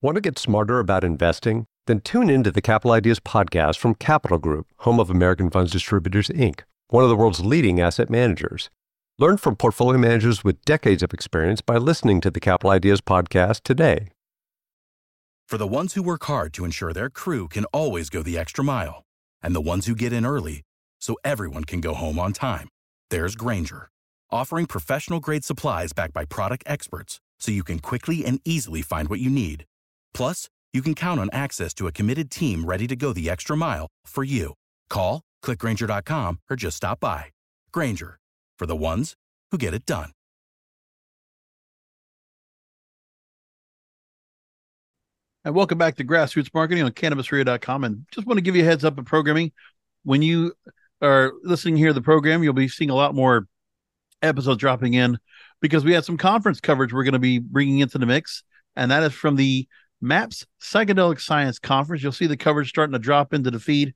Want to get smarter about investing? Then tune into the Capital Ideas podcast from Capital Group, home of American Funds Distributors, Inc., one of the world's leading asset managers. Learn from portfolio managers with decades of experience by listening to the Capital Ideas podcast today. For the ones who work hard to ensure their crew can always go the extra mile, and the ones who get in early so everyone can go home on time, there's Grainger, offering professional grade supplies backed by product experts so you can quickly and easily find what you need. Plus, you can count on access to a committed team ready to go the extra mile for you. Call, clickgrainger.com, or just stop by. Grainger, for the ones who get it done. And welcome back to Grassroots Marketing on CannabisRadio.com. And just want to give you a heads up of programming. When you are listening here to the program, you'll be seeing a lot more episodes dropping in because we had some conference coverage we're going to be bringing into the mix. And that is from the MAPS Psychedelic Science Conference. You'll see the coverage starting to drop into the feed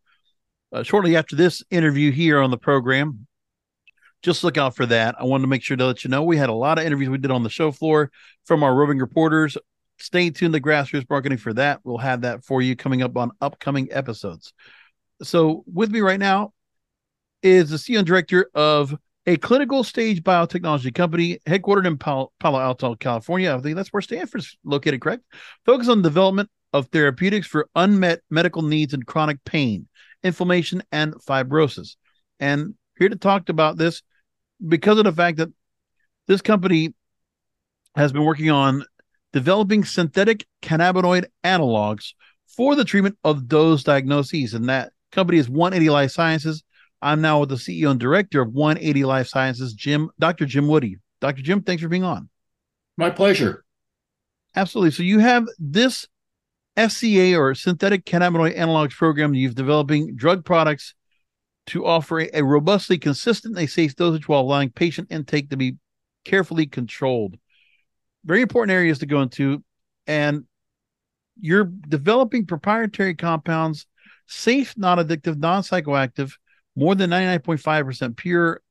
uh, shortly after this interview here on the program. Just look out for that. I wanted to make sure to let you know we had a lot of interviews we did on the show floor from our roving reporters. Stay tuned to Grassroots Marketing for that. We'll have that for you coming up on upcoming episodes. So, with me right now is the CEO and director of a clinical stage biotechnology company headquartered in Palo, Alto, California. I think that's where Stanford's located, correct? Focus on development of therapeutics for unmet medical needs and chronic pain, inflammation, and fibrosis. And here to talk about this because of the fact that this company has been working on developing synthetic cannabinoid analogs for the treatment of those diagnoses. And that company is 180 Life Sciences. I'm now with the CEO and director of 180 Life Sciences, Jim, Dr. Jim Woody. Dr. Jim, thanks for being on. My pleasure. Absolutely. So you have this SCA or synthetic cannabinoid analogs program you've developing drug products to offer a, a robustly consistent and safe dosage while allowing patient intake to be carefully controlled. Very important areas to go into. And you're developing proprietary compounds, safe, non addictive, non psychoactive, more than 99.5% pure,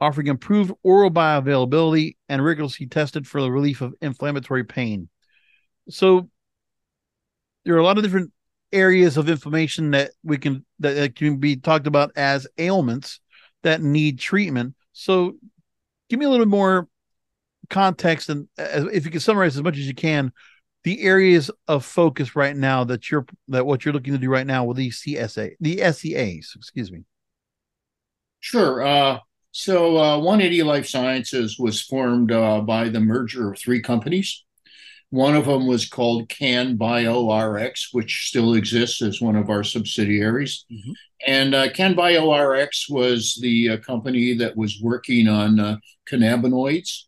offering improved oral bioavailability and rigorously tested for the relief of inflammatory pain. So there are a lot of different areas of inflammation that we can that, that can be talked about as ailments that need treatment. So give me a little bit more context and if you can summarize as much as you can the areas of focus right now that you're that what you're looking to do right now with these CSA the SCAs excuse me Sure. Uh, so uh, 180 Life Sciences was formed uh, by the merger of three companies. One of them was called CannBioRx, which still exists as one of our subsidiaries. Mm-hmm. And uh, CannBioRx was the uh, company that was working on uh, cannabinoids.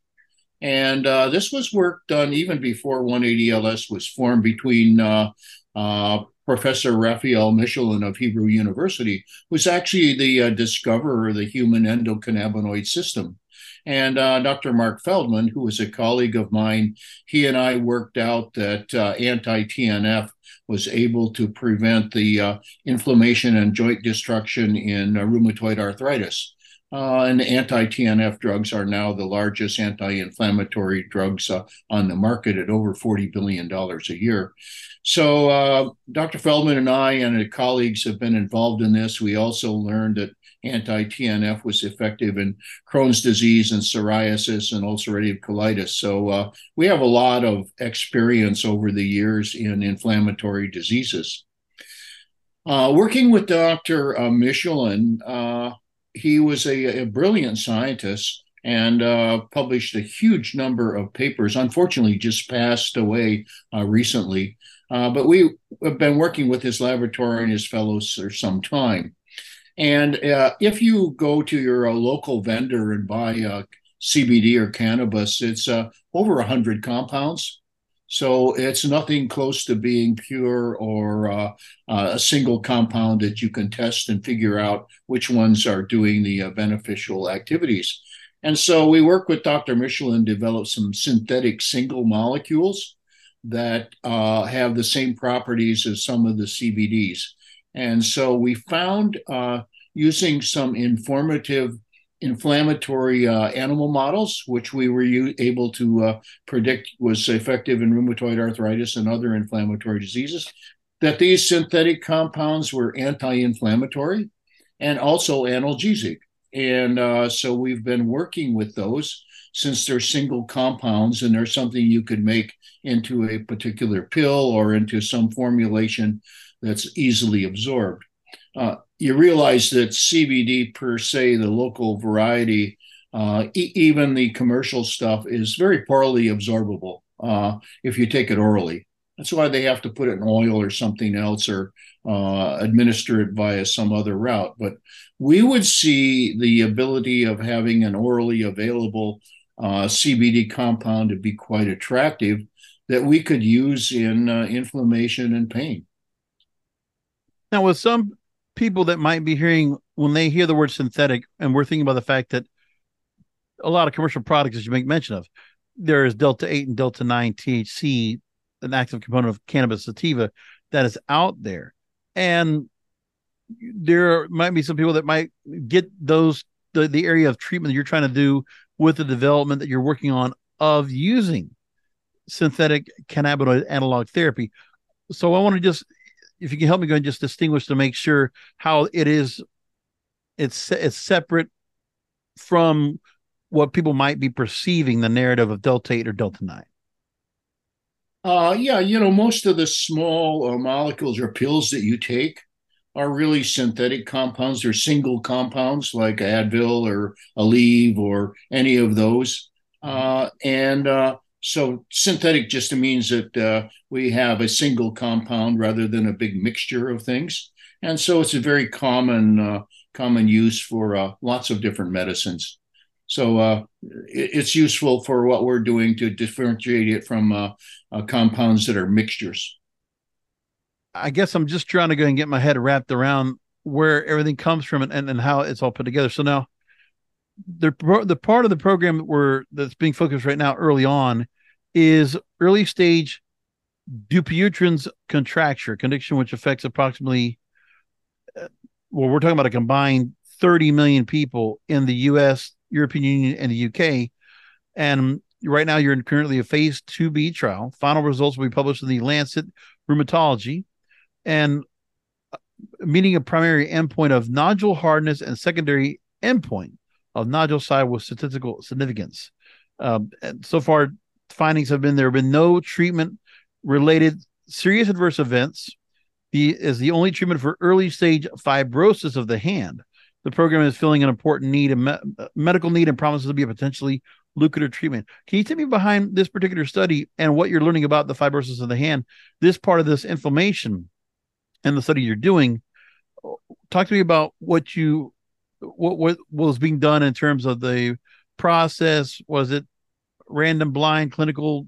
And uh, this was work done even before 180LS was formed between uh, uh, Professor Raphael Mechoulam of Hebrew University, was actually the uh, discoverer of the human endocannabinoid system. And uh, Dr. Mark Feldman, who was a colleague of mine, he and I worked out that uh, anti TNF was able to prevent the uh, inflammation and joint destruction in uh, rheumatoid arthritis. Uh, and anti-TNF drugs are now the largest anti-inflammatory drugs uh, on the market at over $40 billion a year. So uh, Dr. Feldman and I and colleagues have been involved in this. We also learned that anti-TNF was effective in Crohn's disease and psoriasis and ulcerative colitis. So uh, we have a lot of experience over the years in inflammatory diseases. Uh, working with Dr. Uh, Mechoulam, he was a, a brilliant scientist and uh, published a huge number of papers. Unfortunately, just passed away uh, recently. Uh, but we have been working with his laboratory and his fellows for some time. And uh, if you go to your uh, local vendor and buy uh, CBD or cannabis, it's over 100 compounds. So it's nothing close to being pure or uh, uh, a single compound that you can test and figure out which ones are doing the uh, beneficial activities. And so we work with Dr. Mechoulam develop some synthetic single molecules that uh, have the same properties as some of the CBDs. And so we found uh, using some informative inflammatory uh, animal models, which we were u- able to uh, predict was effective in rheumatoid arthritis and other inflammatory diseases, that these synthetic compounds were anti inflammatory and also analgesic. And uh, so we've been working with those since they're single compounds and they're something you could make into a particular pill or into some formulation that's easily absorbed. Uh, you realize that CBD per se, the local variety, uh, e- even the commercial stuff, is very poorly absorbable uh, if you take it orally. That's why they have to put it in oil or something else or uh, administer it via some other route. But we would see the ability of having an orally available uh, CBD compound to be quite attractive that we could use in uh, inflammation and pain. Now, with some people that might be hearing when they hear the word synthetic, and we're thinking about the fact that a lot of commercial products, as you make mention of, there is delta 8 and delta 9 THC, an active component of cannabis sativa that is out there. And there might be some people that might get those the, the area of treatment that you're trying to do with the development that you're working on of using synthetic cannabinoid analog therapy. So I want to just, if you can help me go and just distinguish to make sure how it is, it's it's separate from what people might be perceiving the narrative of delta eight or delta nine. Uh, yeah, you know, most of the small uh, molecules or pills that you take are really synthetic compounds. They're single compounds like Advil or Aleve or any of those. Uh, and uh, so synthetic just means that uh, we have a single compound rather than a big mixture of things. And so it's a very common uh, common use for uh, lots of different medicines. So uh, it, it's useful for what we're doing to differentiate it from compounds that are mixtures. I guess I'm just trying to go and get my head wrapped around where everything comes from and, and, and how it's all put together. So now the the part of the program where that's being focused right now early on is early stage Dupuytren's contracture, condition which affects approximately uh, well, we're talking about a combined 30 million people in the US, European Union, and the UK. And right now you're in currently a phase 2B trial. Final results will be published in the Lancet Rheumatology and uh, meeting a primary endpoint of nodule hardness and secondary endpoint of nodule size with statistical significance. Um, and so far, findings have been there have been no treatment related serious adverse events. The is the only treatment for early stage fibrosis of the hand. The program is filling an important need, a me- medical need, and promises to be a potentially lucrative treatment. Can you take me behind this particular study and what you're learning about the fibrosis of the hand? This part of this inflammation and the study you're doing. Talk to me about what you what what was being done in terms of the process. Was it random, blind, clinical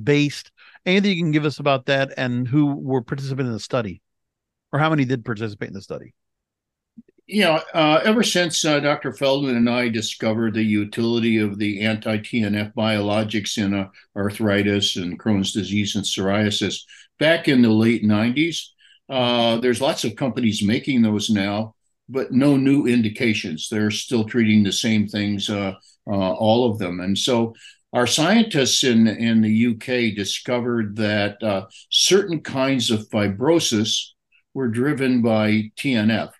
based? Anything you can give us about that, and who were participating in the study, or how many did participate in the study? Yeah, uh, ever since uh, Dr. Feldman and I discovered the utility of the anti TNF biologics in uh, arthritis and Crohn's disease and psoriasis back in the late 90s, uh, there's lots of companies making those now, but no new indications. They're still treating the same things, uh, uh, all of them. And so our scientists in, in the UK discovered that uh, certain kinds of fibrosis were driven by TNF.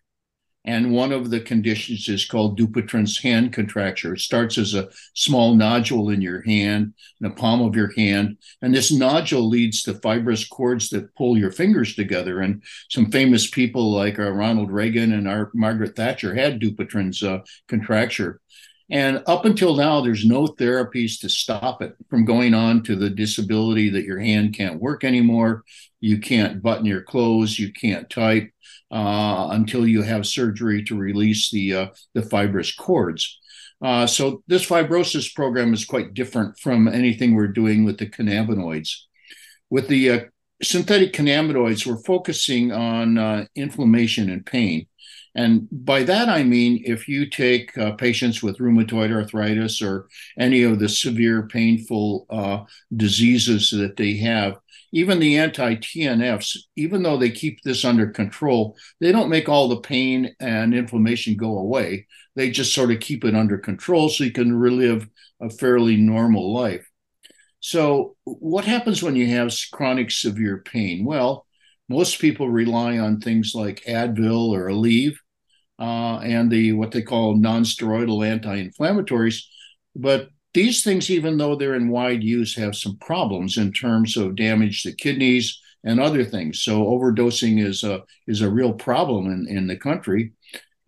And one of the conditions is called Dupuytren's hand contracture. It starts as a small nodule in your hand, in the palm of your hand. And this nodule leads to fibrous cords that pull your fingers together. And some famous people like uh, Ronald Reagan and our Margaret Thatcher had Dupuytren's uh, contracture. And up until now, there's no therapies to stop it from going on to the disability that your hand can't work anymore. You can't button your clothes, you can't type uh, until you have surgery to release the uh, the fibrous cords. Uh, so this fibrosis program is quite different from anything we're doing with the cannabinoids. With the uh, synthetic cannabinoids, we're focusing on uh, inflammation and pain. And by that, I mean if you take uh, patients with rheumatoid arthritis or any of the severe painful uh, diseases that they have, even the anti TNFs, even though they keep this under control, they don't make all the pain and inflammation go away. They just sort of keep it under control so you can relive a fairly normal life. So, what happens when you have chronic severe pain? Well, most people rely on things like Advil or Aleve uh, and the what they call non-steroidal anti-inflammatories, but these things, even though they're in wide use, have some problems in terms of damage to kidneys and other things. So overdosing is a is a real problem in, in the country.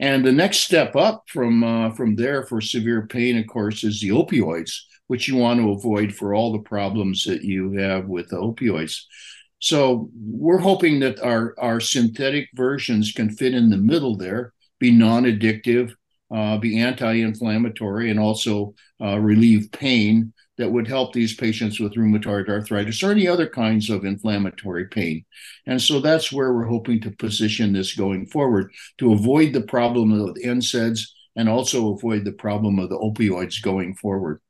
And the next step up from uh, from there for severe pain, of course, is the opioids, which you want to avoid for all the problems that you have with the opioids. So we're hoping that our our synthetic versions can fit in the middle there, be non-addictive, uh, be anti-inflammatory, and also uh, relieve pain that would help these patients with rheumatoid arthritis or any other kinds of inflammatory pain. And so that's where we're hoping to position this going forward to avoid the problem of NSAIDs and also avoid the problem of the opioids going forward.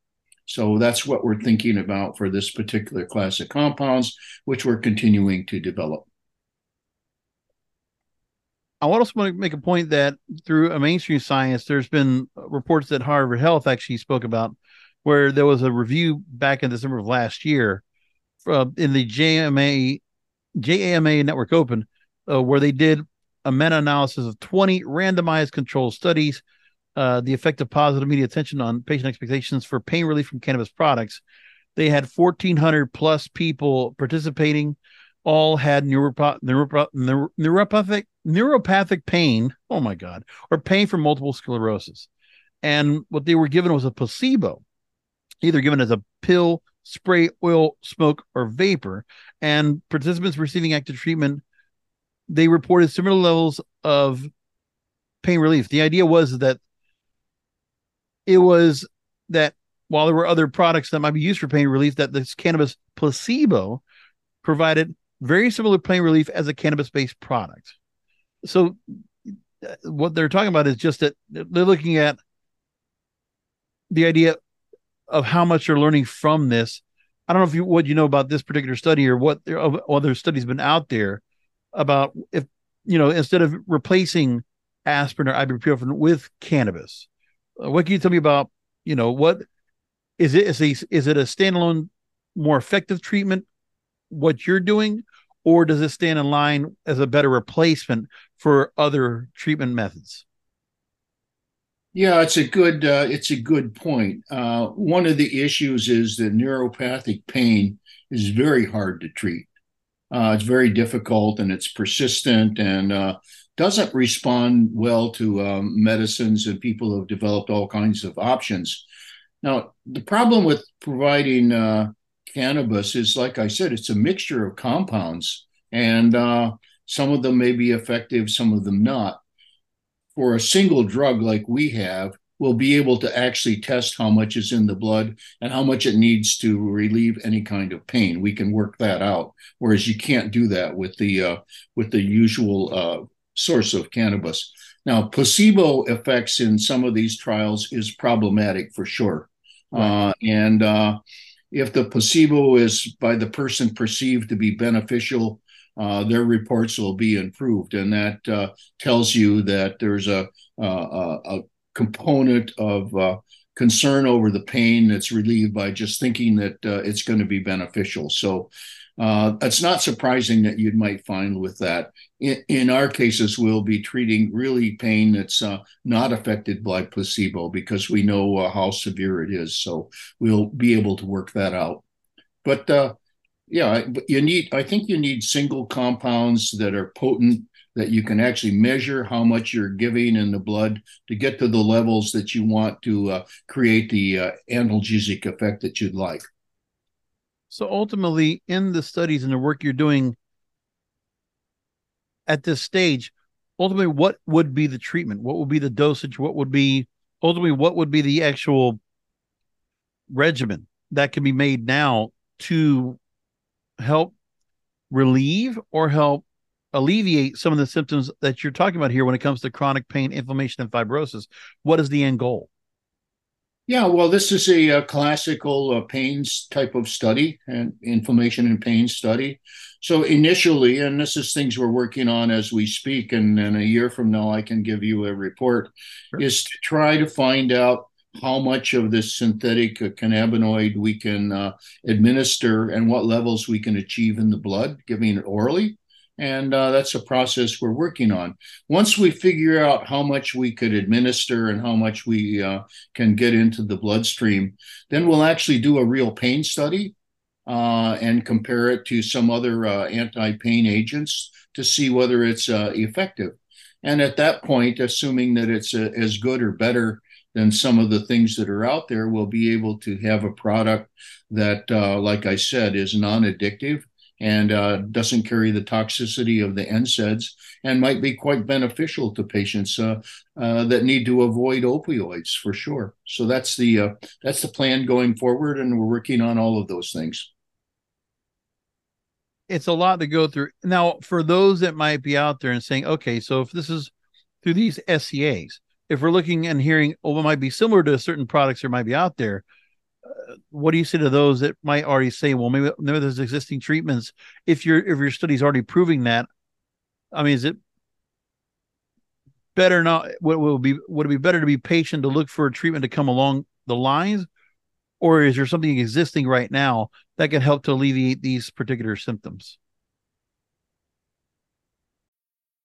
So that's what we're thinking about for this particular class of compounds, which we're continuing to develop. I also want to make a point that through a mainstream science, there's been reports that Harvard Health actually spoke about, where there was a review back in December of last year, uh, in the JMA JAMA Network Open, uh, where they did a meta-analysis of 20 randomized controlled studies, uh, the effect of positive media attention on patient expectations for pain relief from cannabis products. They had 1,400 plus people participating all had neuropo- neuropathic neuropathic pain. Oh my god, or pain from multiple sclerosis, and what they were given was a placebo, either given as a pill, spray, oil, smoke, or vapor. And participants receiving active treatment, they reported similar levels of pain relief. The idea was that it was that while there were other products that might be used for pain relief, that this cannabis placebo provided very similar to pain relief as a cannabis based product. So, uh, what they're talking about is just that they're looking at the idea of how much you're learning from this. I don't know if you what you know about this particular study or what other studies been out there about if you know instead of replacing aspirin or ibuprofen with cannabis. Uh, what can you tell me about you know what is it is a, is it a standalone more effective treatment what you're doing, or does it stand in line as a better replacement for other treatment methods? Yeah, it's a good uh, it's a good point. Uh, one of the issues is that neuropathic pain is very hard to treat. Uh, it's very difficult and it's persistent and uh, doesn't respond well to um, medicines and people have developed all kinds of options. Now, the problem with providing uh, cannabis is, like I said, it's a mixture of compounds, and uh, some of them may be effective, some of them not. For a single drug like we have, we'll be able to actually test how much is in the blood and how much it needs to relieve any kind of pain. We can work that out, whereas you can't do that with the uh, with the usual uh, source of cannabis. Now, placebo effects in some of these trials is problematic for sure, right. uh, and uh, if the placebo is by the person perceived to be beneficial, uh, their reports will be improved, and that uh, tells you that there's a a, a component of uh, concern over the pain that's relieved by just thinking that uh, it's going to be beneficial. So uh, it's not surprising that you might find with that. In, in, our cases, we'll be treating really pain that's uh, not affected by placebo because we know uh, how severe it is. So we'll be able to work that out. But uh, yeah, you need. I think you need single compounds that are potent that you can actually measure how much you're giving in the blood to get to the levels that you want to uh, create the uh, analgesic effect that you'd like. So ultimately, in the studies and the work you're doing at this stage, ultimately, what would be the treatment? What would be the dosage? What would be ultimately what would be the actual regimen that can be made now to help relieve or help alleviate some of the symptoms that you're talking about here when it comes to chronic pain, inflammation, and fibrosis. What is the end goal? Yeah, well, this is a, a classical uh, pains type of study and inflammation and pain study. So initially, and this is things we're working on as we speak, and then a year from now, I can give you a report, sure. is to try to find out how much of this synthetic uh, cannabinoid we can uh, administer and what levels we can achieve in the blood, giving it orally. And uh, that's a process we're working on. Once we figure out how much we could administer and how much we uh, can get into the bloodstream, then we'll actually do a real pain study uh, and compare it to some other uh, anti pain agents to see whether it's effective. And at that point, assuming that it's as good or better than some of the things that are out there, we'll be able to have a product that, uh, like I said, is non addictive and uh, doesn't carry the toxicity of the NSAIDs and might be quite beneficial to patients uh, uh, that need to avoid opioids for sure. So that's the uh, that's the plan going forward, and we're working on all of those things. It's a lot to go through. Now, for those that might be out there and saying, okay, so if this is through these SCAs, if we're looking and hearing, oh, it might be similar to certain products that might be out there, what do you say to those that might already say, well, maybe, maybe there's existing treatments? If your if your study's already proving that, I mean, is it better not? What will be would it be better to be patient to look for a treatment to come along the lines, or is there something existing right now that can help to alleviate these particular symptoms?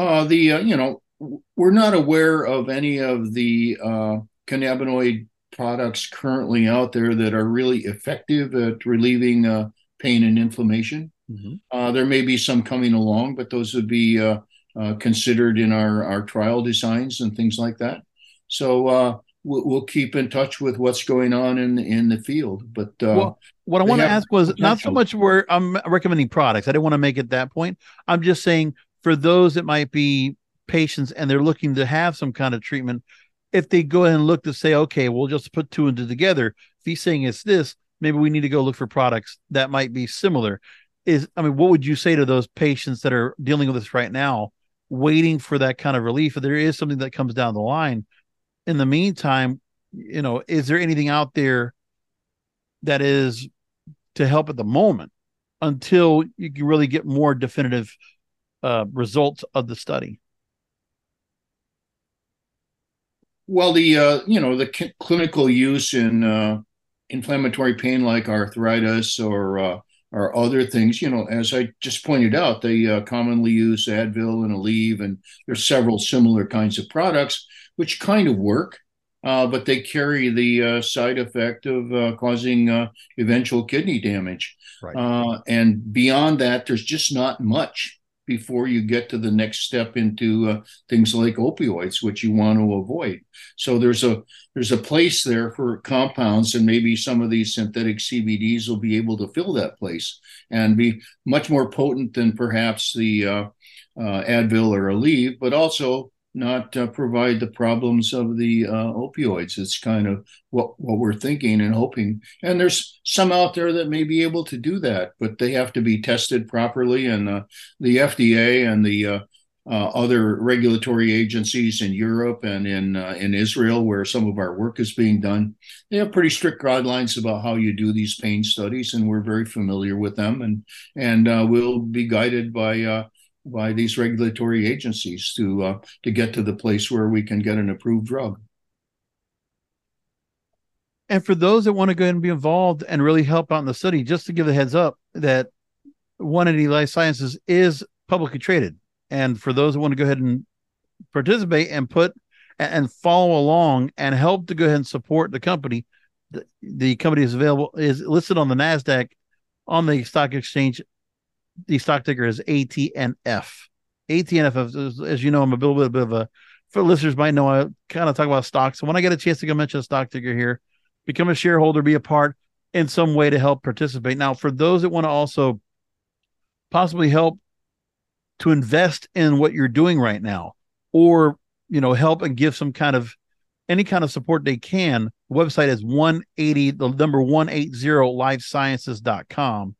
Uh, the uh, you know we're not aware of any of the uh, cannabinoid products currently out there that are really effective at relieving uh, pain and inflammation. Mm-hmm. Uh, there may be some coming along, but those would be uh, uh, considered in our our trial designs and things like that. So uh, we'll, we'll, keep in touch with what's going on in in the field. But uh, well, what I want to ask was potential. not so much where I'm recommending products. I didn't want to make it that point. I'm just saying for those that might be patients and they're looking to have some kind of treatment, if they go ahead and look to say, okay, we'll just put two and two together. If he's saying it's this, maybe we need to go look for products that might be similar. Is I mean, what would you say to those patients that are dealing with this right now, waiting for that kind of relief? If there is something that comes down the line, in the meantime, you know, is there anything out there that is to help at the moment until you can really get more definitive uh, results of the study? Well, the uh, you know the c- clinical use in uh, inflammatory pain like arthritis or uh, or other things, you know, as I just pointed out, they uh, commonly use Advil and Aleve, and there's several similar kinds of products which kind of work, uh, but they carry the uh, side effect of uh, causing uh, eventual kidney damage. Right. Uh, and beyond that, there's just not much before you get to the next step into uh, things like opioids, which you want to avoid. So there's a there's a place there for compounds, and maybe some of these synthetic CBDs will be able to fill that place and be much more potent than perhaps the uh, uh, Advil or Aleve, but also not uh, provide the problems of the uh, opioids. It's kind of what what we're thinking and hoping. And there's some out there that may be able to do that, but they have to be tested properly. And uh, the FDA and the uh, uh, other regulatory agencies in Europe and in uh, in Israel, where some of our work is being done, they have pretty strict guidelines about how you do these pain studies, and we're very familiar with them. And and we'll be guided by by these regulatory agencies to uh, to get to the place where we can get an approved drug. And for those that want to go ahead and be involved and really help out in the study, just to give a heads up that 180 Life Sciences is publicly traded. And for those that want to go ahead and participate and put and follow along and help to go ahead and support the company, the, the company is available is listed on the Nasdaq on the stock exchange the stock ticker is ATNF. ATNF, as, you know, I'm a little bit of a for listeners might know I kind of talk about stocks. So when I get a chance to go mention a stock ticker here, become a shareholder, be a part in some way to help participate. Now, for those that want to also possibly help to invest in what you're doing right now, or you know, help and give some kind of any kind of support they can, the website is 180, the number 180lifesciences.com.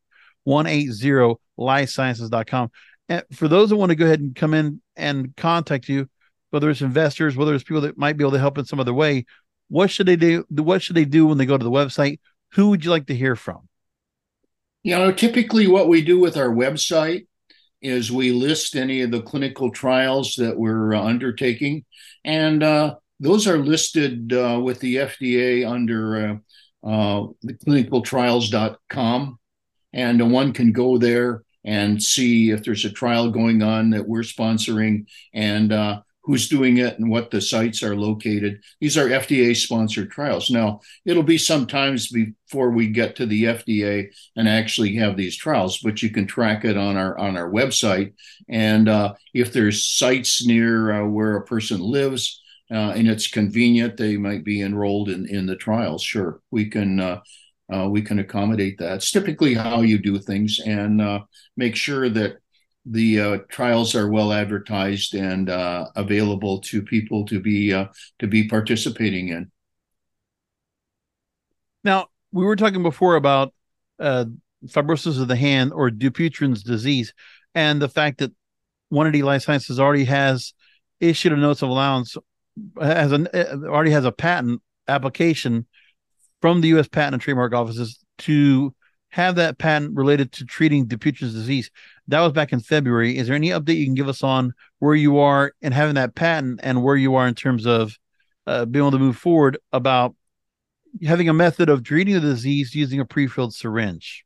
180lifesciences.com. And for those that want to go ahead and come in and contact you, whether it's investors, whether it's people that might be able to help in some other way, what should they do? What should they do when they go to the website? Who would you like to hear from? You know, typically what we do with our website is we list any of the clinical trials that we're uh, undertaking, and uh, those are listed uh, with the FDA under uh, uh, the clinicaltrials.com and one can go there and see if there's a trial going on that we're sponsoring and uh, who's doing it and what the sites are located. These are FDA sponsored trials. Now, it'll be sometimes before we get to the FDA and actually have these trials, but you can track it on our on our website. And uh, if there's sites near uh, where a person lives uh, and it's convenient, they might be enrolled in in the trials. Sure, we can. Uh, we can accommodate that. It's typically how you do things, and uh, make sure that the uh, trials are well advertised and uh, available to people to be uh, to be participating in. Now, we were talking before about uh, fibrosis of the hand or Dupuytren's disease, and the fact that 180 Life Sciences already has issued a notice of allowance, has an already has a patent application from the U.S. Patent and Trademark offices to have that patent related to treating Dupuytren's disease. That was back in February. Is there any update you can give us on where you are in having that patent and where you are in terms of uh, being able to move forward about having a method of treating the disease using a pre-filled syringe?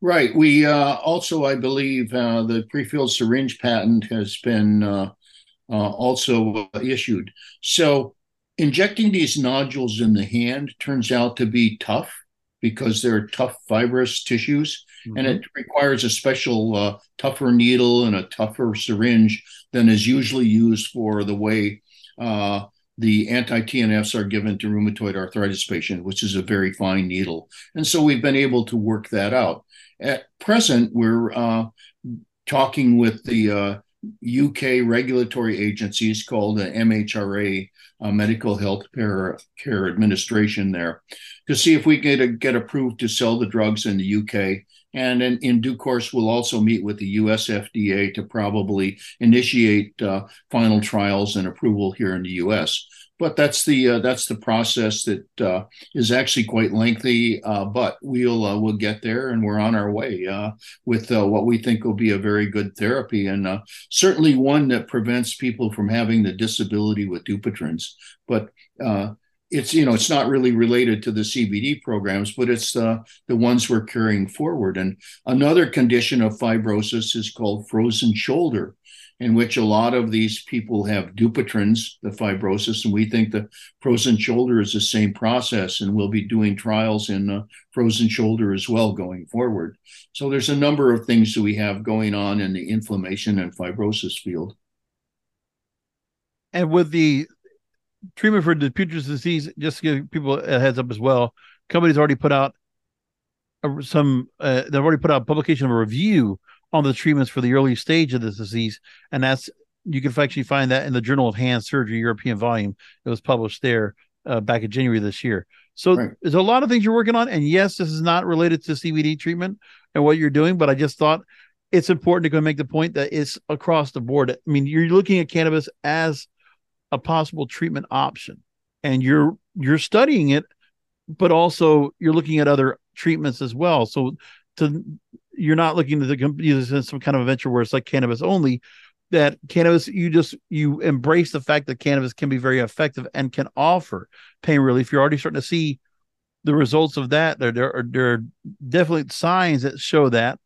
Right. We uh, also, I believe, uh, the pre-filled syringe patent has been uh, uh, also issued. So injecting these nodules in the hand turns out to be tough because they're tough fibrous tissues mm-hmm. and it requires a special uh, tougher needle and a tougher syringe than is usually used for the way uh, the anti-TNFs are given to rheumatoid arthritis patients, which is a very fine needle. And so we've been able to work that out. At present, we're uh, talking with the UK regulatory agencies called the MHRA, uh, Medical Health Care, Administration there, to see if we can get approved to sell the drugs in the UK. And in, in due course, we'll also meet with the US FDA to probably initiate uh, final trials and approval here in the US. But that's the uh, that's the process that uh, is actually quite lengthy. Uh, but we'll uh, we'll get there, and we're on our way uh, with what we think will be a very good therapy, and certainly one that prevents people from having the disability with Dupuytren's. But it's you know it's not really related to the CBD programs, but it's the the ones we're carrying forward. And another condition of fibrosis is called frozen shoulder, in which a lot of these people have Dupuytren's, the fibrosis, and we think the frozen shoulder is the same process, and we'll be doing trials in uh, frozen shoulder as well going forward. So there's a number of things that we have going on in the inflammation and fibrosis field. And with the treatment for Dupuytren's disease, just to give people a heads up as well, company's already put out some, uh, they've already put out publication of a review on the treatments for the early stage of this disease. And that's, you can actually find that in the Journal of Hand Surgery European volume. It was published there uh, back in January this year. So right. there's a lot of things you're working on. And yes, this is not related to CBD treatment and what you're doing, but I just thought it's important to go make the point that it's across the board. I mean, you're looking at cannabis as a possible treatment option and you're you're studying it but also you're looking at other treatments as well so to you're not looking to the some kind of venture where it's like cannabis only that cannabis you just you embrace the fact that cannabis can be very effective and can offer pain relief you're already starting to see the results of that there, there are there are definitely signs that show that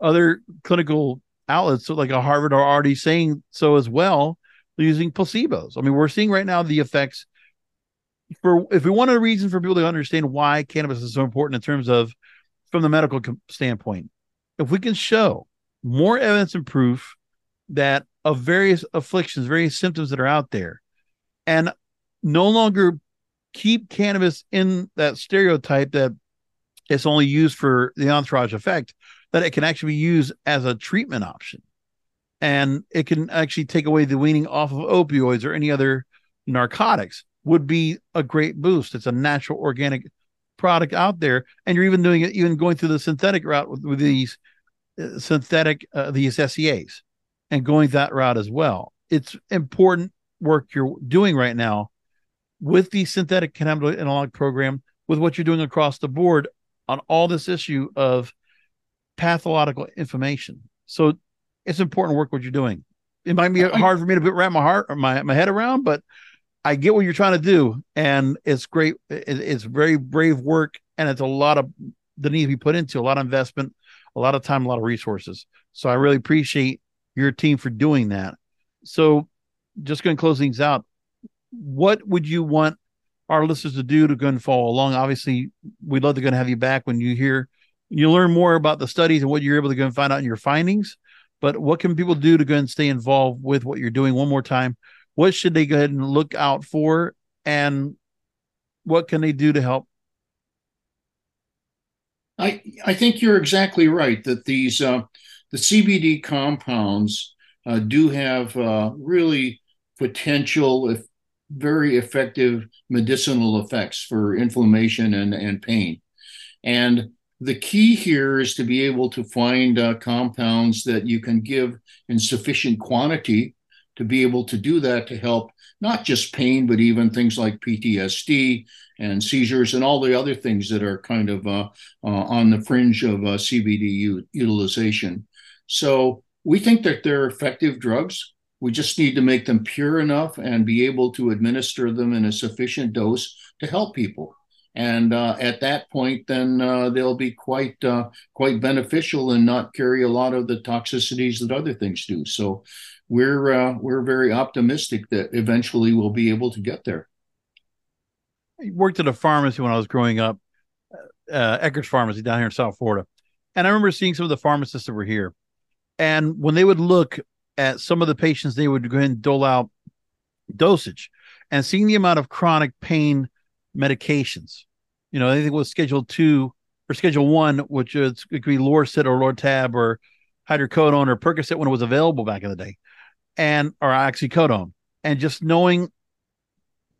other clinical outlets like a harvard are already saying so as well using placebos. I mean, we're seeing right now the effects. For if we want a reason for people to understand why cannabis is so important in terms of from the medical standpoint, if we can show more evidence and proof that of various afflictions, various symptoms that are out there, and no longer keep cannabis in that stereotype that it's only used for the entourage effect, that it can actually be used as a treatment option. And it can actually take away the weaning off of opioids or any other narcotics would be a great boost. It's a natural organic product out there. And you're even doing it, even going through the synthetic route with, with these uh, synthetic, uh, these SCAs and going that route as well. It's important work you're doing right now with the synthetic cannabinoid analog program, with what you're doing across the board on all this issue of pathological information. So it's important work what you're doing. It might be hard for me to wrap my heart or my, my head around, but I get what you're trying to do, and it's great. It's very brave work, and it's a lot of that needs to be put into a lot of investment, a lot of time, a lot of resources. So I really appreciate your team for doing that. So, just going to close things out. What would you want our listeners to do to go and follow along? Obviously, we'd love to go and have you back when you hear you learn more about the studies and what you're able to go and find out in your findings. But what can people do to go and stay involved with what you're doing? One more time, what should they go ahead and look out for, and what can they do to help? I I think you're exactly right that these uh, the CBD compounds uh, do have uh, really potential, if very effective medicinal effects for inflammation and, and pain. And the key here is to be able to find uh, compounds that you can give in sufficient quantity to be able to do that to help not just pain, but even things like PTSD and seizures and all the other things that are kind of uh, uh, on the fringe of uh, CBD u- utilization. So we think that they're effective drugs. We just need to make them pure enough and be able to administer them in a sufficient dose to help people. And uh, at that point, then uh, they'll be quite uh, quite beneficial and not carry a lot of the toxicities that other things do. So we're uh, we're very optimistic that eventually we'll be able to get there. I worked at a pharmacy when I was growing up, uh, Eckerd's Pharmacy down here in South Florida, and I remember seeing some of the pharmacists that were here, and when they would look at some of the patients, they would go ahead and dole out dosage, and seeing the amount of chronic pain medications, you know, anything was Schedule Two or Schedule One, which is it could be Lorcet or Lortab or hydrocodone or Percocet when it was available back in the day and or oxycodone and just knowing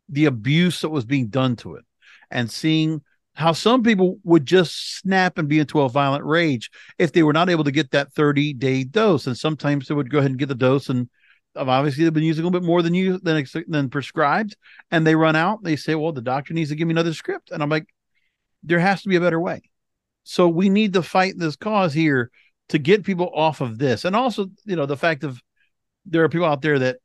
the abuse that was being done to it and seeing how some people would just snap and be into a violent rage if they were not able to get that 30 day dose. And sometimes they would go ahead and get the dose and obviously they've been using a little bit more than you than than prescribed and they run out they say well the doctor needs to give me another script. And i'm like there has to be a better way. So we need to fight this cause here to get people off of this. And also you know the fact of there are people out there that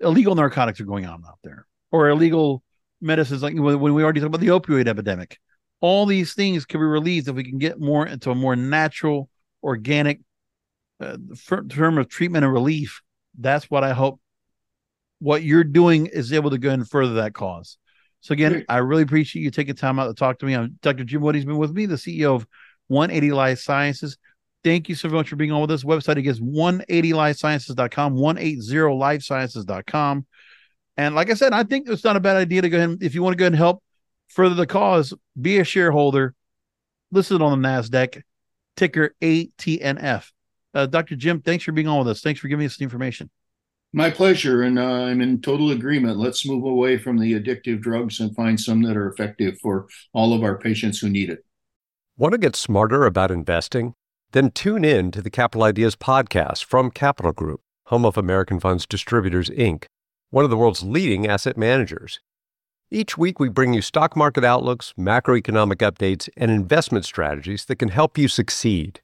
illegal narcotics are going on out there or illegal medicines like when we already talked about the opioid epidemic. All these things can be released if we can get more into a more natural organic uh, term of treatment and relief. That's what i hope what you're doing is able to go and further that cause. So again i really appreciate you taking time out to talk to me. I'm dr jim woody's been with me the ceo of 180 life sciences Thank you so much for being on with us. Website again is 180lifesciences.com, 180lifesciences.com. And like I said, I think it's not a bad idea to go ahead and, if you want to go ahead and help further the cause, be a shareholder, listed on the NASDAQ, ticker ATNF. Uh, Dr. Jim, thanks for being on with us. Thanks for giving us the information. My pleasure. And uh, I'm in total agreement. Let's move away from the addictive drugs and find some that are effective for all of our patients who need it. Want to get smarter about investing? Then tune in to the Capital Ideas podcast from Capital Group, home of American Funds Distributors, Inc., one of the world's leading asset managers. Each week, we bring you stock market outlooks, macroeconomic updates, and investment strategies that can help you succeed.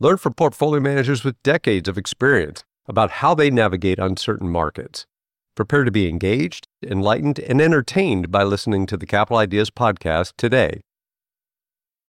Learn from portfolio managers with decades of experience about how they navigate uncertain markets. Prepare to be engaged, enlightened, and entertained by listening to the Capital Ideas podcast today.